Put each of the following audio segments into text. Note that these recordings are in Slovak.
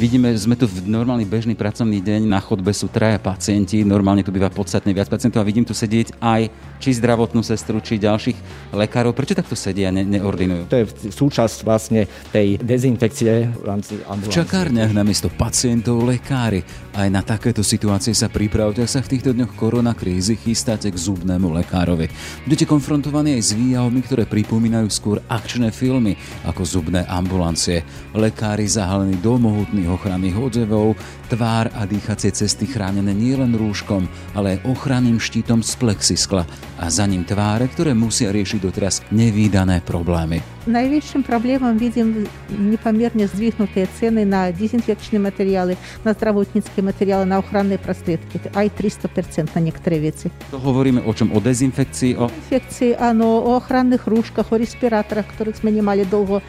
Vidíme, sme tu v normálny bežný pracovný deň, na chodbe sú traja pacienti, normálne tu býva podstatne viac pacientov a vidím tu sedieť aj či zdravotnú sestru, či ďalších lekárov. Prečo takto sedia a ne, neordinujú? To je súčasť vlastne tej dezinfekcie v rámci ambulancie. V čakárniach namiesto pacientov lekári. Aj na takéto situácie sa pripravte, ak sa v týchto dňoch korona krízy chystáte k zubnému lekárovi. Budete konfrontovaní aj s výjavmi, ktoré pripomínajú skôr akčné filmy ako zubné ambulancie. Lekári zahalení do mohutných ochranných odzevov, tvár a dýchacie cesty chránené nielen rúškom, ale ochranným štítom z plexiskla a za ním tváre, ktoré musia riešiť doteraz nevýdané problémy. Największym problemem widzimy niepomiernie zdwignute ceny na dezinfekcyjne materiały, na zdrowotnickie materiały, na ochronne prostredki, a 300% na niektóre rzeczy. To hovoríme o czym? O dezinfekcji? O dezinfekcji, ano, o ochronnych różkach, o respiratorach, których sme nie mali długo.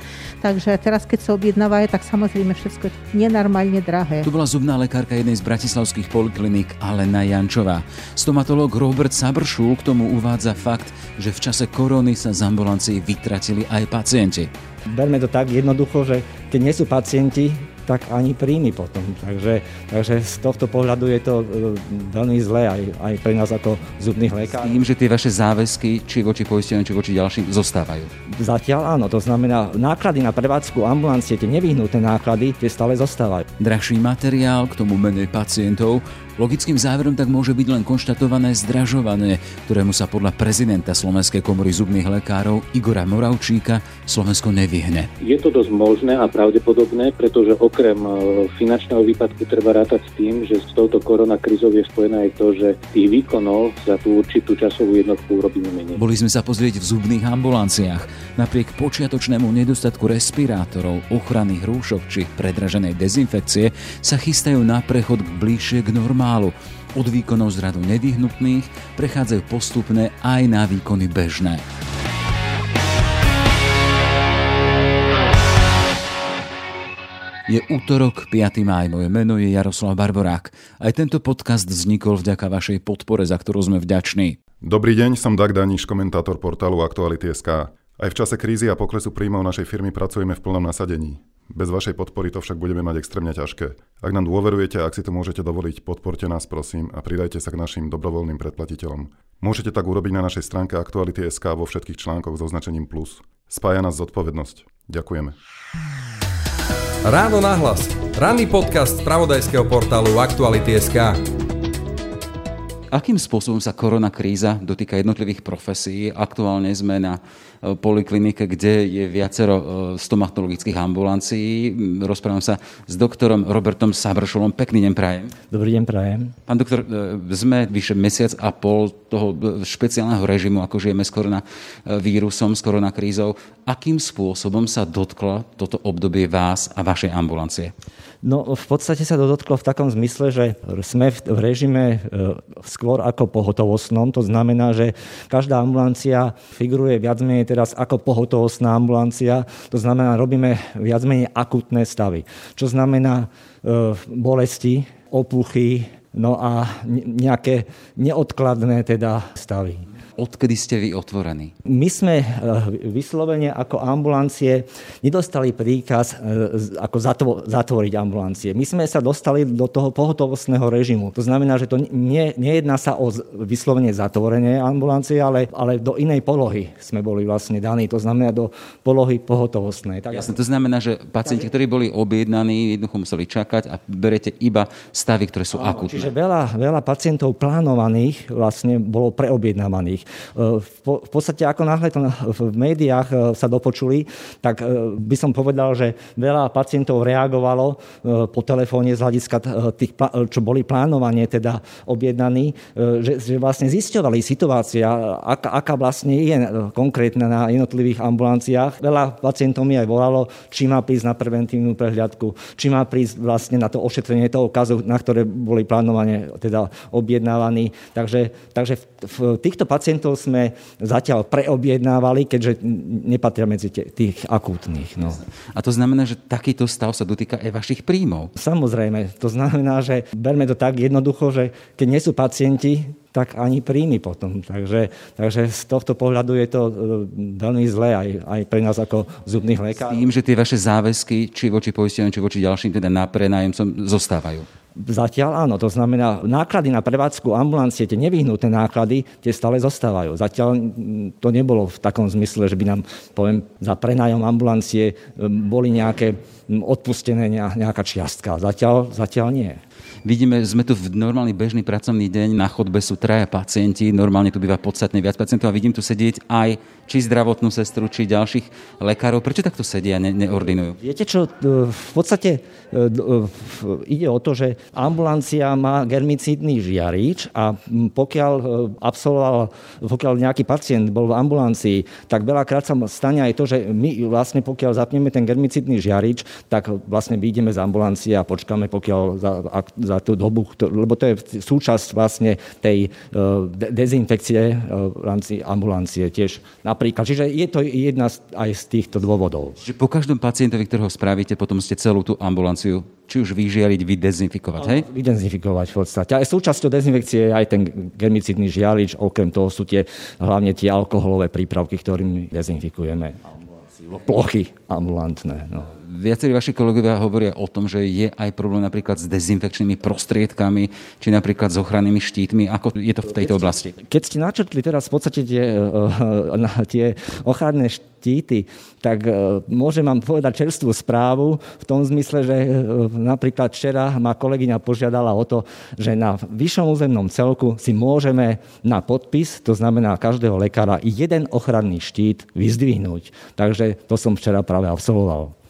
Teraz, kiedy są objednawaje, tak samo zrejme wszystko nienormalnie drahe. To była zubná lekárka jednej z bratislavských polikliník Alena Jančová. Stomatolog Robert Sabršul k tomu uvádza fakt, že v čase korony sa z ambulancií vytratili aj pacienti. Berme to tak jednoducho, že keď nie sú pacienti, tak ani príjmy potom. Takže, takže z tohto pohľadu je to e, veľmi zlé aj, aj pre nás ako zubných lekárov. Tým, že tie vaše záväzky, či voči poisteným, či voči ďalším, zostávajú. Zatiaľ áno, to znamená náklady na prevádzku ambulancie, tie nevyhnuté náklady, tie stále zostávajú. Drahší materiál, k tomu menej pacientov, Logickým záverom tak môže byť len konštatované zdražovanie, ktorému sa podľa prezidenta Slovenskej komory zubných lekárov Igora Moravčíka Slovensko nevyhne. Je to dosť možné a pravdepodobné, pretože okrem e, finančného výpadku treba rátať s tým, že s touto koronakrizou je spojené aj to, že tých výkonov za tú určitú časovú jednotku urobíme menej. Boli sme sa pozrieť v zubných ambulanciách. Napriek počiatočnému nedostatku respirátorov, ochranných rúšok či predraženej dezinfekcie sa chystajú na prechod k bližšie k normálu málo. Od výkonov z radu nevyhnutných prechádzajú postupne aj na výkony bežné. Je útorok, 5. máj, moje meno je Jaroslav Barborák. Aj tento podcast vznikol vďaka vašej podpore, za ktorú sme vďační. Dobrý deň, som Dag Daniš, komentátor portálu Aktuality.sk. Aj v čase krízy a poklesu príjmov našej firmy pracujeme v plnom nasadení. Bez vašej podpory to však budeme mať extrémne ťažké. Ak nám dôverujete a ak si to môžete dovoliť, podporte nás prosím a pridajte sa k našim dobrovoľným predplatiteľom. Môžete tak urobiť na našej stránke Aktuality.sk vo všetkých článkoch s označením plus. Spája nás zodpovednosť. Ďakujeme. Ráno nahlas. Ranný podcast z pravodajského portálu Aktuality.sk. Akým spôsobom sa korona kríza dotýka jednotlivých profesí? Aktuálne sme na e, poliklinike, kde je viacero e, stomatologických ambulancií. Rozprávam sa s doktorom Robertom Sabršolom. Pekný deň prajem. Dobrý deň prajem. Pán doktor, e, sme vyše mesiac a pol toho špeciálneho režimu, ako žijeme s koronavírusom, s koronakrízou. Akým spôsobom sa dotklo toto obdobie vás a vašej ambulancie? No v podstate sa to dotklo v takom zmysle, že sme v režime e, skôr ako pohotovostnom. To znamená, že každá ambulancia figuruje viac menej teraz ako pohotovostná ambulancia. To znamená, robíme viac menej akutné stavy. Čo znamená e, bolesti, opuchy, no a nejaké neodkladné teda stavy. Odkedy ste vy otvorení? My sme eh, vyslovene ako ambulancie nedostali príkaz eh, ako zatvoriť ambulancie. My sme sa dostali do toho pohotovostného režimu. To znamená, že to nie, nejedná sa o vyslovene zatvorenie ambulancie, ale, ale do inej polohy sme boli vlastne daní. To znamená do polohy pohotovostnej. Tak, Jasne, to znamená, že pacienti, ktorí boli objednaní, jednoducho museli čakať a berete iba stavy, ktoré sú akutné. Čiže veľa, veľa pacientov plánovaných vlastne bolo preobjednávaných. V podstate ako náhle to v médiách e, sa dopočuli, tak e, by som povedal, že veľa pacientov reagovalo po telefóne z hľadiska tých, čo boli plánovanie teda objednaní, že, že vlastne zisťovali situácia, aká, aká vlastne je konkrétna na jednotlivých ambulanciách. Veľa pacientov mi aj volalo, či má prísť na preventívnu prehľadku, či má prísť vlastne na to ošetrenie toho kazu, na ktoré boli plánovane teda objednávaní. Takže, takže v, v týchto pacientov pacientov sme zatiaľ preobjednávali, keďže nepatria medzi tých akútnych. No. A to znamená, že takýto stav sa dotýka aj vašich príjmov? Samozrejme. To znamená, že berme to tak jednoducho, že keď nie sú pacienti, tak ani príjmy potom. Takže, takže z tohto pohľadu je to veľmi zlé aj, aj pre nás ako zubných lekárov. S tým, že tie vaše záväzky, či voči poisteniu, či voči ďalším, teda na prenájomcom, zostávajú. Zatiaľ áno, to znamená, náklady na prevádzku ambulancie, tie nevyhnutné náklady, tie stále zostávajú. Zatiaľ to nebolo v takom zmysle, že by nám, poviem, za prenájom ambulancie boli nejaké odpustené nejaká čiastka. Zatiaľ, zatiaľ nie. Vidíme, sme tu v normálny bežný pracovný deň, na chodbe sú traja pacienti, normálne tu býva podstatne viac pacientov a vidím tu sedieť aj či zdravotnú sestru, či ďalších lekárov. Prečo takto sedia a ne, neordinujú? Viete čo, v podstate e, ide o to, že ambulancia má germicídny žiarič a pokiaľ e, absolvoval, pokiaľ nejaký pacient bol v ambulancii, tak veľakrát sa stane aj to, že my vlastne pokiaľ zapneme ten germicídny žiarič, tak vlastne vyjdeme z ambulancie a počkáme, pokiaľ za, za tú dobu, lebo to je súčasť vlastne tej e, dezinfekcie e, v rámci ambulancie tiež napríklad. Čiže je to jedna aj z týchto dôvodov. Čiže po každom pacientovi, ktorého spravíte, potom ste celú tú ambulanciu či už vyžialiť, vydezinfikovať, hej? Vydezinfikovať v podstate. Aj súčasťou dezinfekcie je aj ten germicidný žialič, okrem toho sú tie, hlavne tie alkoholové prípravky, ktorými dezinfikujeme plochy ambulantné. No viacerí vaši kolegovia hovoria o tom, že je aj problém napríklad s dezinfekčnými prostriedkami, či napríklad s ochrannými štítmi. Ako je to v tejto oblasti? Keď ste načrtli teraz v podstate tie, eh, tie ochranné štíty, tak eh, môžem vám povedať čerstvú správu v tom zmysle, že eh, napríklad včera ma kolegyňa požiadala o to, že na vyššom územnom celku si môžeme na podpis, to znamená každého lekára, jeden ochranný štít vyzdvihnúť. Takže to som včera práve absolvoval.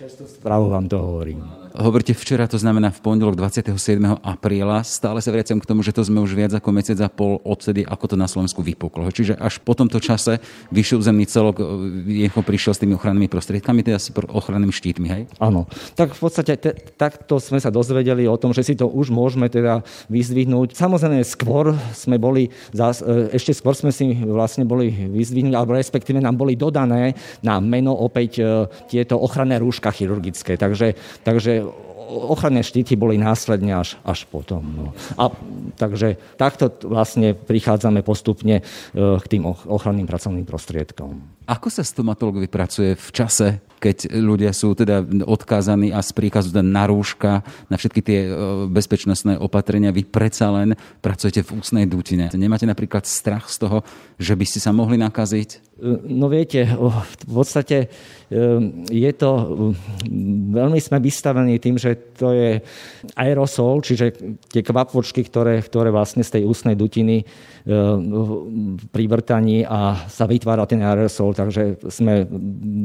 Často správu vám to hovorím. Hovoríte včera, to znamená v pondelok 27. apríla. Stále sa vraciam k tomu, že to sme už viac ako mesiac a pol odsedy, ako to na Slovensku vypuklo. Čiže až po tomto čase vyšiel územný celok, e, jeho prišiel s tými ochrannými prostriedkami, teda s ochrannými štítmi, hej? Áno. Tak v podstate te, takto sme sa dozvedeli o tom, že si to už môžeme teda vyzdvihnúť. Samozrejme, skôr sme boli, e, ešte skôr sme si vlastne boli vyzdvihnúť, alebo respektíve nám boli dodané na meno opäť e, tieto ochranné rúška chirurgické. Takže, takže ochranné štíty boli následne až, až potom. No. A, takže takto vlastne prichádzame postupne e, k tým ochranným pracovným prostriedkom. Ako sa stomatologovi pracuje v čase, keď ľudia sú teda odkázaní a z príkazu na rúška, na všetky tie e, bezpečnostné opatrenia, vy predsa len pracujete v ústnej dutine. Nemáte napríklad strach z toho, že by ste sa mohli nakaziť? No viete, v podstate je to, veľmi sme vystavení tým, že to je aerosol, čiže tie kvapôčky, ktoré, ktoré vlastne z tej ústnej dutiny pri vrtaní a sa vytvára ten aerosol, takže sme,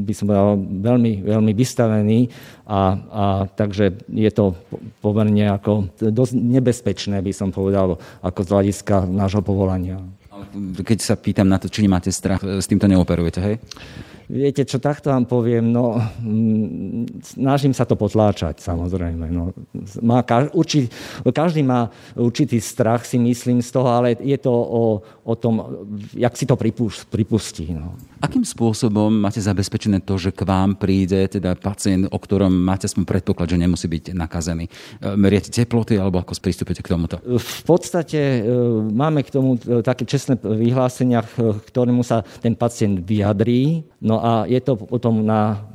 by som povedal, veľmi, veľmi vystavení a, a takže je to pomerne ako dosť nebezpečné, by som povedal, ako z hľadiska nášho povolania keď sa pýtam na to, či nemáte strach, s týmto neoperujete, hej? Viete, čo takto vám poviem, no, mm, snažím sa to potláčať, samozrejme. No. Má, urči, každý má určitý strach, si myslím, z toho, ale je to o, o tom, jak si to pripustí. No. Akým spôsobom máte zabezpečené to, že k vám príde teda pacient, o ktorom máte aspoň predpoklad, že nemusí byť nakazený? E, meriate teploty alebo ako sprístupete k tomuto? V podstate e, máme k tomu e, také čestné vyhlásenia, ktorému sa ten pacient vyjadrí. No No a je to potom na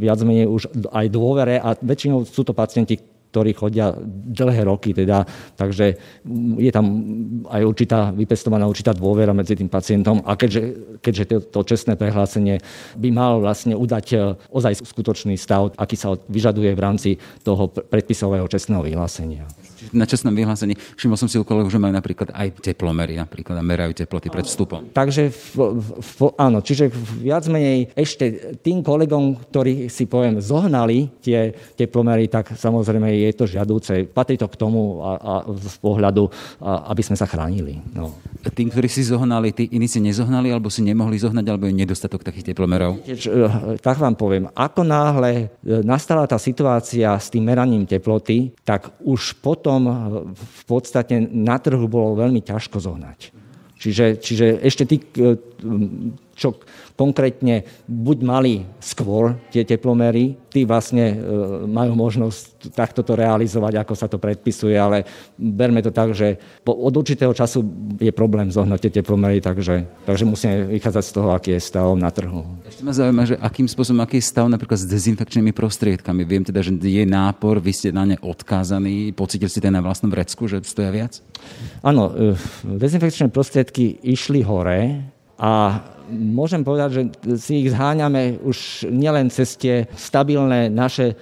viac menej už aj dôvere a väčšinou sú to pacienti, ktorí chodia dlhé roky, teda, takže je tam aj určitá, vypestovaná určitá dôvera medzi tým pacientom a keďže, keďže to, to čestné prehlásenie by mal vlastne udať e, ozaj skutočný stav, aký sa vyžaduje v rámci toho predpisového čestného vyhlásenia na čestnom vyhlásení. Všimol som si u kolegov, že majú napríklad aj teplomery napríklad a merajú teploty pred vstupom. Takže v, v, áno, čiže viac menej ešte tým kolegom, ktorí si poviem zohnali tie teplomery, tak samozrejme je to žiadúce. Patrí to k tomu a, a z pohľadu, a, aby sme sa chránili. No. Tým, ktorí si zohnali, tí iní si nezohnali, alebo si nemohli zohnať, alebo je nedostatok takých teplomerov? E, tak vám poviem, ako náhle e, nastala tá situácia s tým meraním teploty, tak už potom potom v podstate na trhu bolo veľmi ťažko zohnať. Čiže, čiže ešte tí, čo konkrétne buď mali skôr tie teplomery, tí vlastne e, majú možnosť takto to realizovať, ako sa to predpisuje, ale berme to tak, že od určitého času je problém zohnať tie teplomery, takže, takže musíme vychádzať z toho, aký je stav na trhu. Ešte ma zaujíma, že akým spôsobom, aký je stav napríklad s dezinfekčnými prostriedkami. Viem teda, že je nápor, vy ste na ne odkázaní, pocítili ste na vlastnom vrecku, že stoja viac? Áno, e, dezinfekčné prostriedky išli hore a môžem povedať, že si ich zháňame už nielen cez tie stabilné naše e,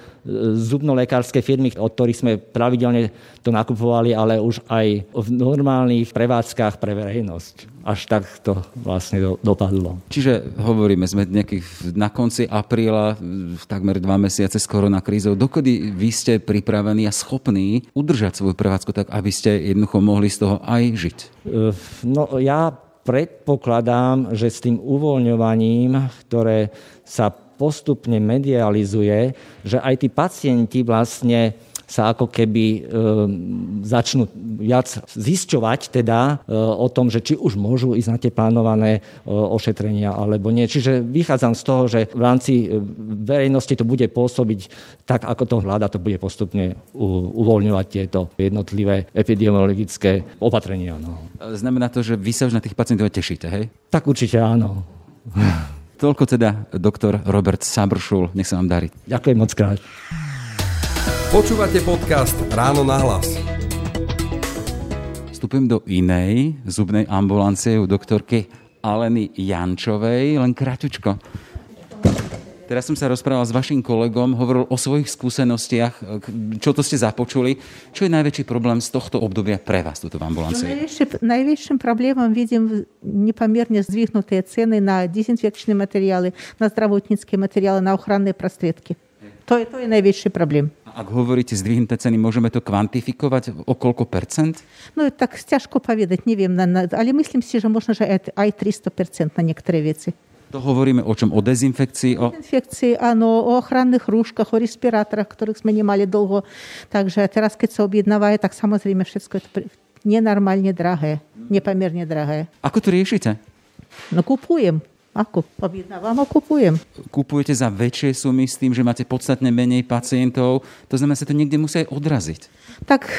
zubnolekárske firmy, od ktorých sme pravidelne to nakupovali, ale už aj v normálnych prevádzkach pre verejnosť. Až tak to vlastne do, dopadlo. Čiže hovoríme, sme nejakých na konci apríla, takmer dva mesiace s koronakrízou. Dokedy vy ste pripravení a schopní udržať svoju prevádzku tak, aby ste jednoducho mohli z toho aj žiť? E, no ja predpokladám, že s tým uvoľňovaním, ktoré sa postupne medializuje, že aj tí pacienti vlastne sa ako keby e, začnú viac zisťovať teda e, o tom, že či už môžu ísť na tie plánované e, ošetrenia alebo nie. Čiže vychádzam z toho, že v rámci verejnosti to bude pôsobiť tak, ako to vláda to bude postupne uvoľňovať tieto jednotlivé epidemiologické opatrenia. No. Znamená to, že vy sa už na tých pacientov tešíte, hej? Tak určite áno. Toľko teda doktor Robert Sabršul. Nech sa vám darí. Ďakujem moc krát. Počúvate podcast Ráno na hlas. Vstupujem do inej zubnej ambulancie u doktorky Aleny Jančovej, len kratučko. Teraz som sa rozprával s vašim kolegom, hovoril o svojich skúsenostiach, čo to ste započuli. Čo je najväčší problém z tohto obdobia pre vás tuto v ambulancii? Najväčší, najväčším problémом vidím непомерно сдвинутые цены на дезинфекционные материалы, на здравотницкие материалы, на охранные простредки. To je, to je najväčší problém. Ak hovoríte zdvihnuté ceny, môžeme to kvantifikovať o koľko percent? No tak ťažko povedať, neviem, ale myslím si, že možno, že aj 300% na niektoré veci. To hovoríme o čom? O dezinfekcii? O dezinfekcii, áno, o ochranných rúškach, o respirátoroch, ktorých sme nemali dlho. Takže teraz, keď sa objednávajú, tak samozrejme všetko je to nenormálne drahé, nepomerne drahé. Ako to riešite? No kupujem. Ako? Objednávam a kupujem. Kupujete za väčšie sumy s tým, že máte podstatne menej pacientov. To znamená, sa to niekde musí odraziť. Tak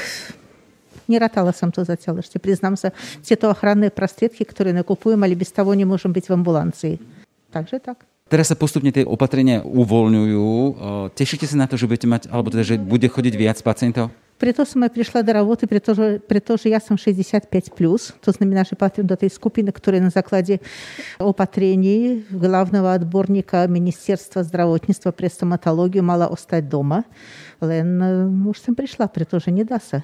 nerátala som to zatiaľ ešte, priznám sa. Tieto ochranné prostriedky, ktoré nakupujem, ale bez toho nemôžem byť v ambulancii. Takže tak. Teraz sa postupne tie opatrenia uvoľňujú. Tešíte sa na to, že budete mať, alebo teda, že bude chodiť viac pacientov? Preto som aj prišla do roboty, pretože, pretože ja som 65+, plus, to znamená, že patrím do tej skupiny, ktoré na základe opatrení hlavného odborníka Ministerstva zdravotníctva pre stomatológiu mala ostať doma. Len už som prišla, pretože nedá sa.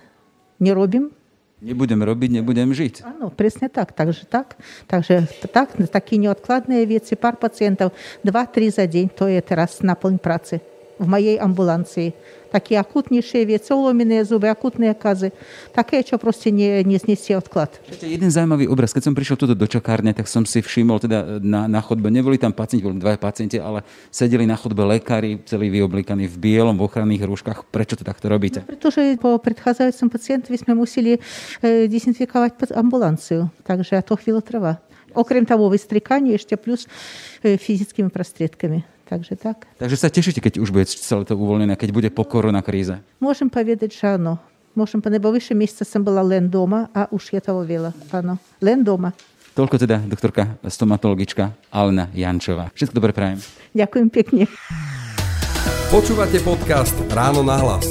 Nerobím, Nebudem robiť, nebudem žiť. Áno, presne tak. Takže tak. Takže tak, také neodkladné veci, pár pacientov, 2-3 za deň, to je teraz naplň práce v mojej ambulancii. Také akutnejšie veci, ulomené zuby, akutné kazy. Také, čo proste nie, neznesie odklad. Ešte jeden zaujímavý obraz. Keď som prišiel tuto do čakárne, tak som si všimol teda na, na chodbe, neboli tam pacienti, boli dva pacienti, ale sedeli na chodbe lekári, celý vyoblikaní v bielom, v ochranných rúškach. Prečo to takto robíte? No, pretože po predchádzajúcom pacientovi sme museli e, dezinfikovať ambulanciu. Takže to chvíľu trvá. Okrem toho vystrikanie ešte plus e, fyzickými prostriedkami. Takže tak. Takže sa tešíte, keď už bude celé to uvoľnené, keď bude po koronakríze? Môžem povedať, že áno. Môžem povedať, bo vyššie miesta som bola len doma a už je toho veľa. Áno, len doma. Toľko teda doktorka stomatologička Alena Jančová. Všetko dobre prajem. Ďakujem pekne. Počúvate podcast Ráno na hlas.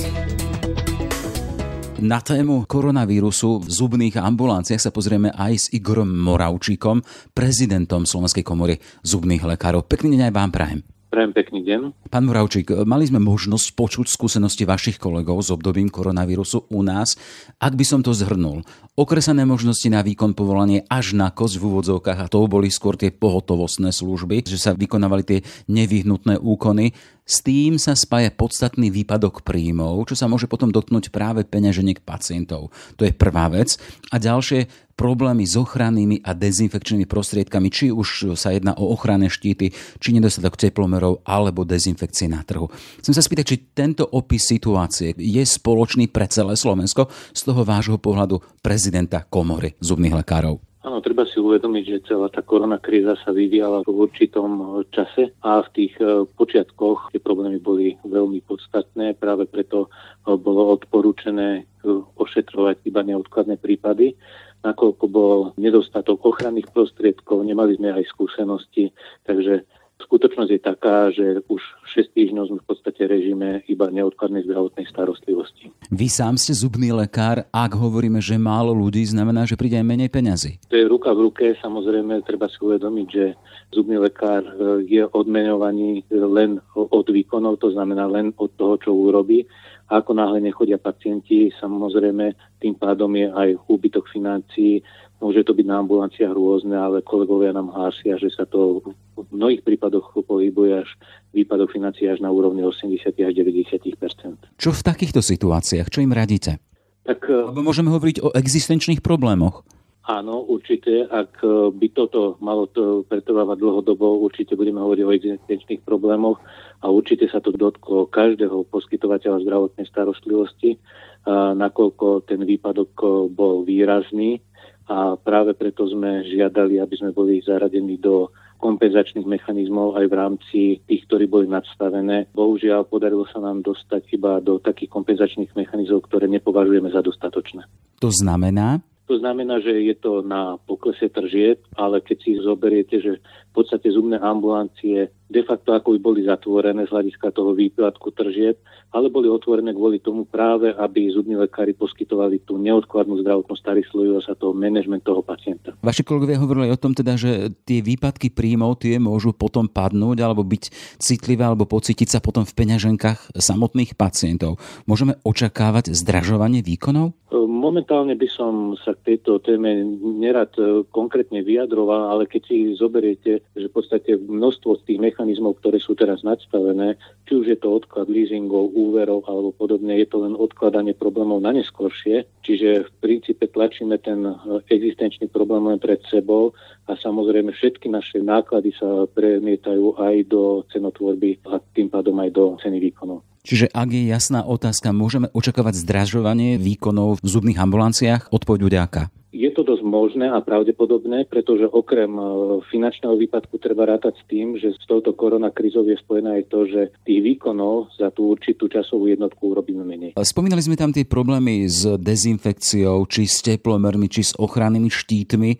Na tému koronavírusu v zubných ambulanciách sa pozrieme aj s Igorom Moravčíkom, prezidentom Slovenskej komory zubných lekárov. Pekný deň aj vám prajem. Prajem pekný deň. Pán Muravčík, mali sme možnosť počuť skúsenosti vašich kolegov s obdobím koronavírusu u nás. Ak by som to zhrnul, okresané možnosti na výkon povolanie až na kosť v úvodzovkách a to boli skôr tie pohotovostné služby, že sa vykonávali tie nevyhnutné úkony. S tým sa spája podstatný výpadok príjmov, čo sa môže potom dotknúť práve peňaženiek pacientov. To je prvá vec. A ďalšie, problémy s ochrannými a dezinfekčnými prostriedkami, či už sa jedná o ochranné štíty, či nedostatok teplomerov alebo dezinfekcie na trhu. Chcem sa spýtať, či tento opis situácie je spoločný pre celé Slovensko z toho vášho pohľadu prezidenta komory zubných lekárov. Áno, treba si uvedomiť, že celá tá korona kríza sa vyvíjala v určitom čase a v tých e, počiatkoch tie problémy boli veľmi podstatné. Práve preto e, bolo odporúčené e, ošetrovať iba neodkladné prípady nakoľko bol nedostatok ochranných prostriedkov, nemali sme aj skúsenosti, takže Skutočnosť je taká, že už 6 týždňov sme v podstate režime iba neodkladnej zdravotnej starostlivosti. Vy sám ste zubný lekár. Ak hovoríme, že málo ľudí, znamená, že príde aj menej peňazí. To je ruka v ruke. Samozrejme, treba si uvedomiť, že zubný lekár e, je odmenovaný len od výkonov, to znamená len od toho, čo urobí. A ako náhle nechodia pacienti, samozrejme, tým pádom je aj úbytok financií, Môže to byť na ambulanciách rôzne, ale kolegovia nám hlásia, že sa to v mnohých prípadoch pohybuje až výpadok financií až na úrovni 80 až 90% Čo v takýchto situáciách? Čo im radíte? Tak, eh, Lebo môžeme hovoriť o existenčných problémoch. Áno, určite. Ak eh, by toto malo to pretrvávať dlhodobo, určite budeme hovoriť o existenčných problémoch a určite sa to dotklo každého poskytovateľa zdravotnej starostlivosti, nakoľko ten výpadok eh, bol výrazný a práve preto sme žiadali, aby sme boli zaradení do kompenzačných mechanizmov aj v rámci tých, ktorí boli nadstavené. Bohužiaľ, podarilo sa nám dostať iba do takých kompenzačných mechanizmov, ktoré nepovažujeme za dostatočné. To znamená? To znamená, že je to na poklese tržieb, ale keď si zoberiete, že podstate zubné ambulancie de facto ako by boli zatvorené z hľadiska toho výpadku tržieb, ale boli otvorené kvôli tomu práve, aby zubní lekári poskytovali tú neodkladnú zdravotnú starostlivosť a toho manažment toho pacienta. Vaši kolegovia hovorili o tom teda, že tie výpadky príjmov tie môžu potom padnúť alebo byť citlivé alebo pocítiť sa potom v peňaženkách samotných pacientov. Môžeme očakávať zdražovanie výkonov? Momentálne by som sa k tejto téme nerad e, konkrétne vyjadroval, ale keď si zoberiete, že v podstate množstvo z tých mechanizmov, ktoré sú teraz nadstavené, či už je to odklad leasingov, úverov alebo podobne, je to len odkladanie problémov na neskôršie. Čiže v princípe tlačíme ten existenčný problém len pred sebou samozrejme všetky naše náklady sa premietajú aj do cenotvorby a tým pádom aj do ceny výkonov. Čiže ak je jasná otázka, môžeme očakávať zdražovanie výkonov v zubných ambulanciách? Odpoveď aká? Je to dosť možné a pravdepodobné, pretože okrem e, finančného výpadku treba rátať s tým, že s touto koronakrizou je spojené aj to, že tých výkonov za tú určitú časovú jednotku urobíme menej. Spomínali sme tam tie problémy s dezinfekciou, či s teplomermi, či s ochrannými štítmi.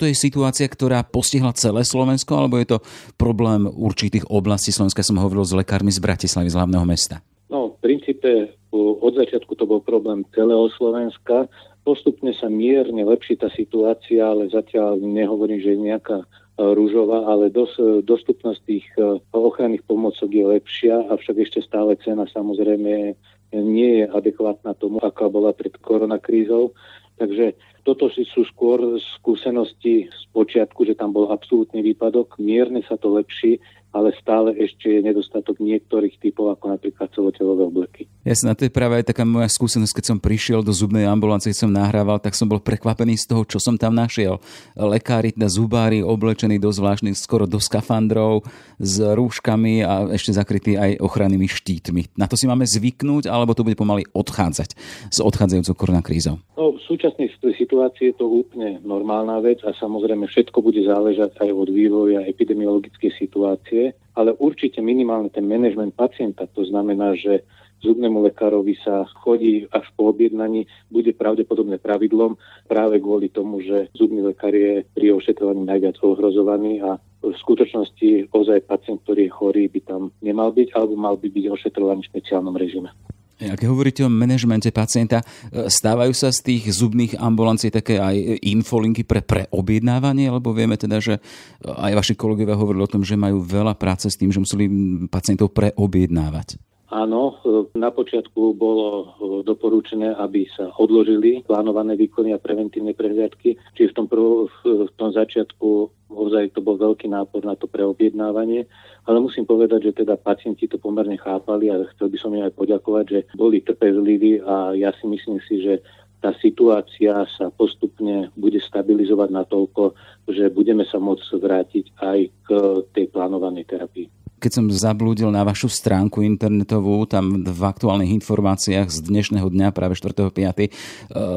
To je situácia, ktorá postihla celé Slovensko, alebo je to problém určitých oblastí Slovenska? Som hovoril s lekármi z Bratislavy, z hlavného mesta. No, v princípe od začiatku to bol problém celého Slovenska Postupne sa mierne lepší tá situácia, ale zatiaľ nehovorím, že je nejaká e, rúžová, ale dos, dostupnosť tých e, ochranných pomocok je lepšia, avšak ešte stále cena samozrejme nie je adekvátna tomu, aká bola pred koronakrízou. Takže toto sú skôr skúsenosti z počiatku, že tam bol absolútny výpadok. Mierne sa to lepší, ale stále ešte je nedostatok niektorých typov, ako napríklad celotelové obleky. Jasne, to je práve aj taká moja skúsenosť, keď som prišiel do zubnej ambulancie, keď som nahrával, tak som bol prekvapený z toho, čo som tam našiel. Lekári, teda zubári, oblečení do zvláštnych, skoro do skafandrov, s rúškami a ešte zakrytí aj ochrannými štítmi. Na to si máme zvyknúť, alebo to bude pomaly odchádzať s odchádzajúcou koronakrízou? No, v súčasnej situácii je to úplne normálna vec a samozrejme všetko bude záležať aj od vývoja epidemiologickej situácie ale určite minimálne ten manažment pacienta, to znamená, že zubnému lekárovi sa chodí až po objednaní, bude pravdepodobne pravidlom práve kvôli tomu, že zubný lekár je pri ošetrovaní najviac ohrozovaný a v skutočnosti ozaj pacient, ktorý je chorý, by tam nemal byť alebo mal by byť ošetrovaný v špeciálnom režime. Ak hovoríte o manažmente pacienta, e, stávajú sa z tých zubných ambulancií také aj infolinky pre preobjednávanie, lebo vieme teda, že aj vaši kolegovia hovorili o tom, že majú veľa práce s tým, že museli pacientov preobjednávať. Áno, na počiatku bolo e, doporučené, aby sa odložili plánované výkony a preventívne prehliadky. Čiže v tom, prv, v tom začiatku ozaj to bol veľký nápor na to preobjednávanie, ale musím povedať, že teda pacienti to pomerne chápali a chcel by som im aj poďakovať, že boli trpezliví a ja si myslím si, že tá situácia sa postupne bude stabilizovať natoľko, že budeme sa môcť vrátiť aj k tej plánovanej terapii. Keď som zablúdil na vašu stránku internetovú, tam v aktuálnych informáciách z dnešného dňa, práve 4.5., e,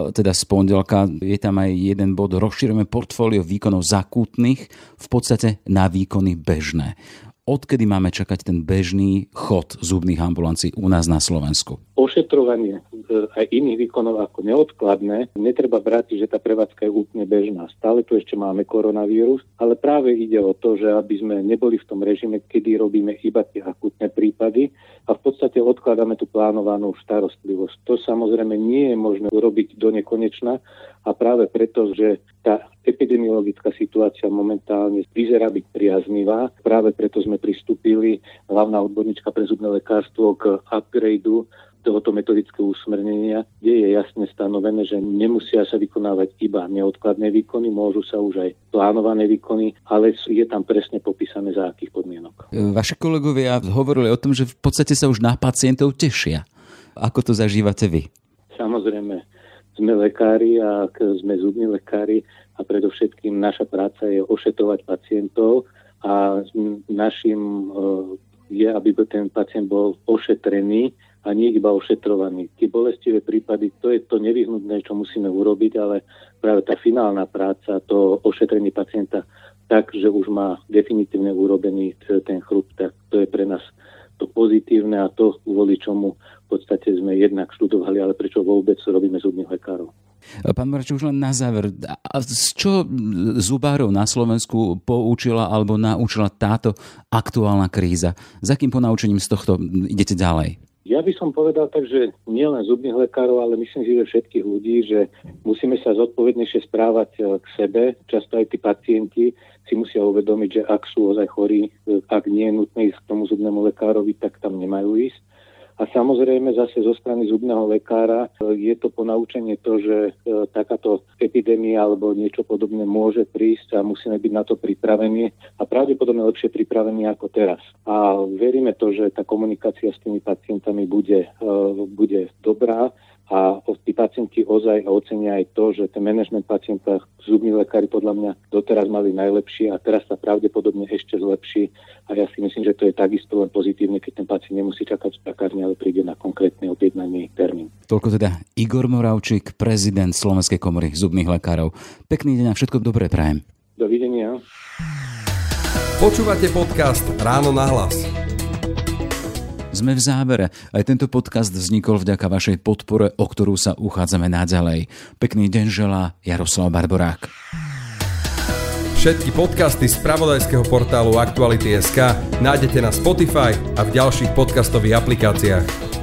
teda z pondelka, je tam aj jeden bod, rozšírujeme portfólio výkonov zakútnych, v podstate na výkony bežné odkedy máme čakať ten bežný chod zubných ambulancií u nás na Slovensku? Ošetrovanie aj iných výkonov ako neodkladné, netreba brať, že tá prevádzka je úplne bežná. Stále tu ešte máme koronavírus, ale práve ide o to, že aby sme neboli v tom režime, kedy robíme iba tie akutné prípady a v podstate odkladáme tú plánovanú starostlivosť. To samozrejme nie je možné urobiť do nekonečna a práve preto, že tá epidemiologická situácia momentálne vyzerá byť priaznivá. Práve preto sme pristúpili, hlavná odborníčka pre zubné lekárstvo, k upgradeu tohoto metodického usmernenia, kde je jasne stanovené, že nemusia sa vykonávať iba neodkladné výkony, môžu sa už aj plánované výkony, ale je tam presne popísané za akých podmienok. Vaši kolegovia hovorili o tom, že v podstate sa už na pacientov tešia. Ako to zažívate vy? Samozrejme, sme lekári a sme zubní lekári a predovšetkým naša práca je ošetovať pacientov a našim e, je, aby ten pacient bol ošetrený a nie iba ošetrovaný. Tie bolestivé prípady, to je to nevyhnutné, čo musíme urobiť, ale práve tá finálna práca, to ošetrenie pacienta tak, že už má definitívne urobený ten chrup, tak to je pre nás to pozitívne a to, kvôli čomu v podstate sme jednak študovali, ale prečo vôbec robíme zubných lekárov. Pán Marč, už len na záver, a z čo zubárov na Slovensku poučila alebo naučila táto aktuálna kríza? Za akým ponaučením z tohto idete ďalej? Ja by som povedal tak, že nielen zubných lekárov, ale myslím si, že všetkých ľudí, že musíme sa zodpovednejšie správať e, k sebe. Často aj tí pacienti si musia uvedomiť, že ak sú ozaj chorí, e, ak nie je nutné ísť k tomu zubnému lekárovi, tak tam nemajú ísť. A samozrejme zase zo strany zubného lekára e, je to ponaučenie to, že e, takáto epidémia alebo niečo podobné môže prísť a musíme byť na to pripravení a pravdepodobne lepšie pripravení ako teraz. A veríme to, že tá komunikácia s tými pacientami bude, e, bude dobrá a tí pacienti ozaj ocenia aj to, že ten management pacienta, zubní lekári podľa mňa doteraz mali najlepšie a teraz sa pravdepodobne ešte zlepší a ja si myslím, že to je takisto len pozitívne, keď ten pacient nemusí čakať v čakárni, ale príde na konkrétny objednaný termín. Toľko teda Igor Moravčík, prezident Slovenskej komory zubných lekárov. Pekný deň a všetko dobré prajem. Dovidenia. Počúvate podcast Ráno na hlas. Sme v závere. Aj tento podcast vznikol vďaka vašej podpore, o ktorú sa uchádzame naďalej. Pekný deň želá Jaroslav Barborák. Všetky podcasty z pravodajského portálu Aktuality.sk nájdete na Spotify a v ďalších podcastových aplikáciách.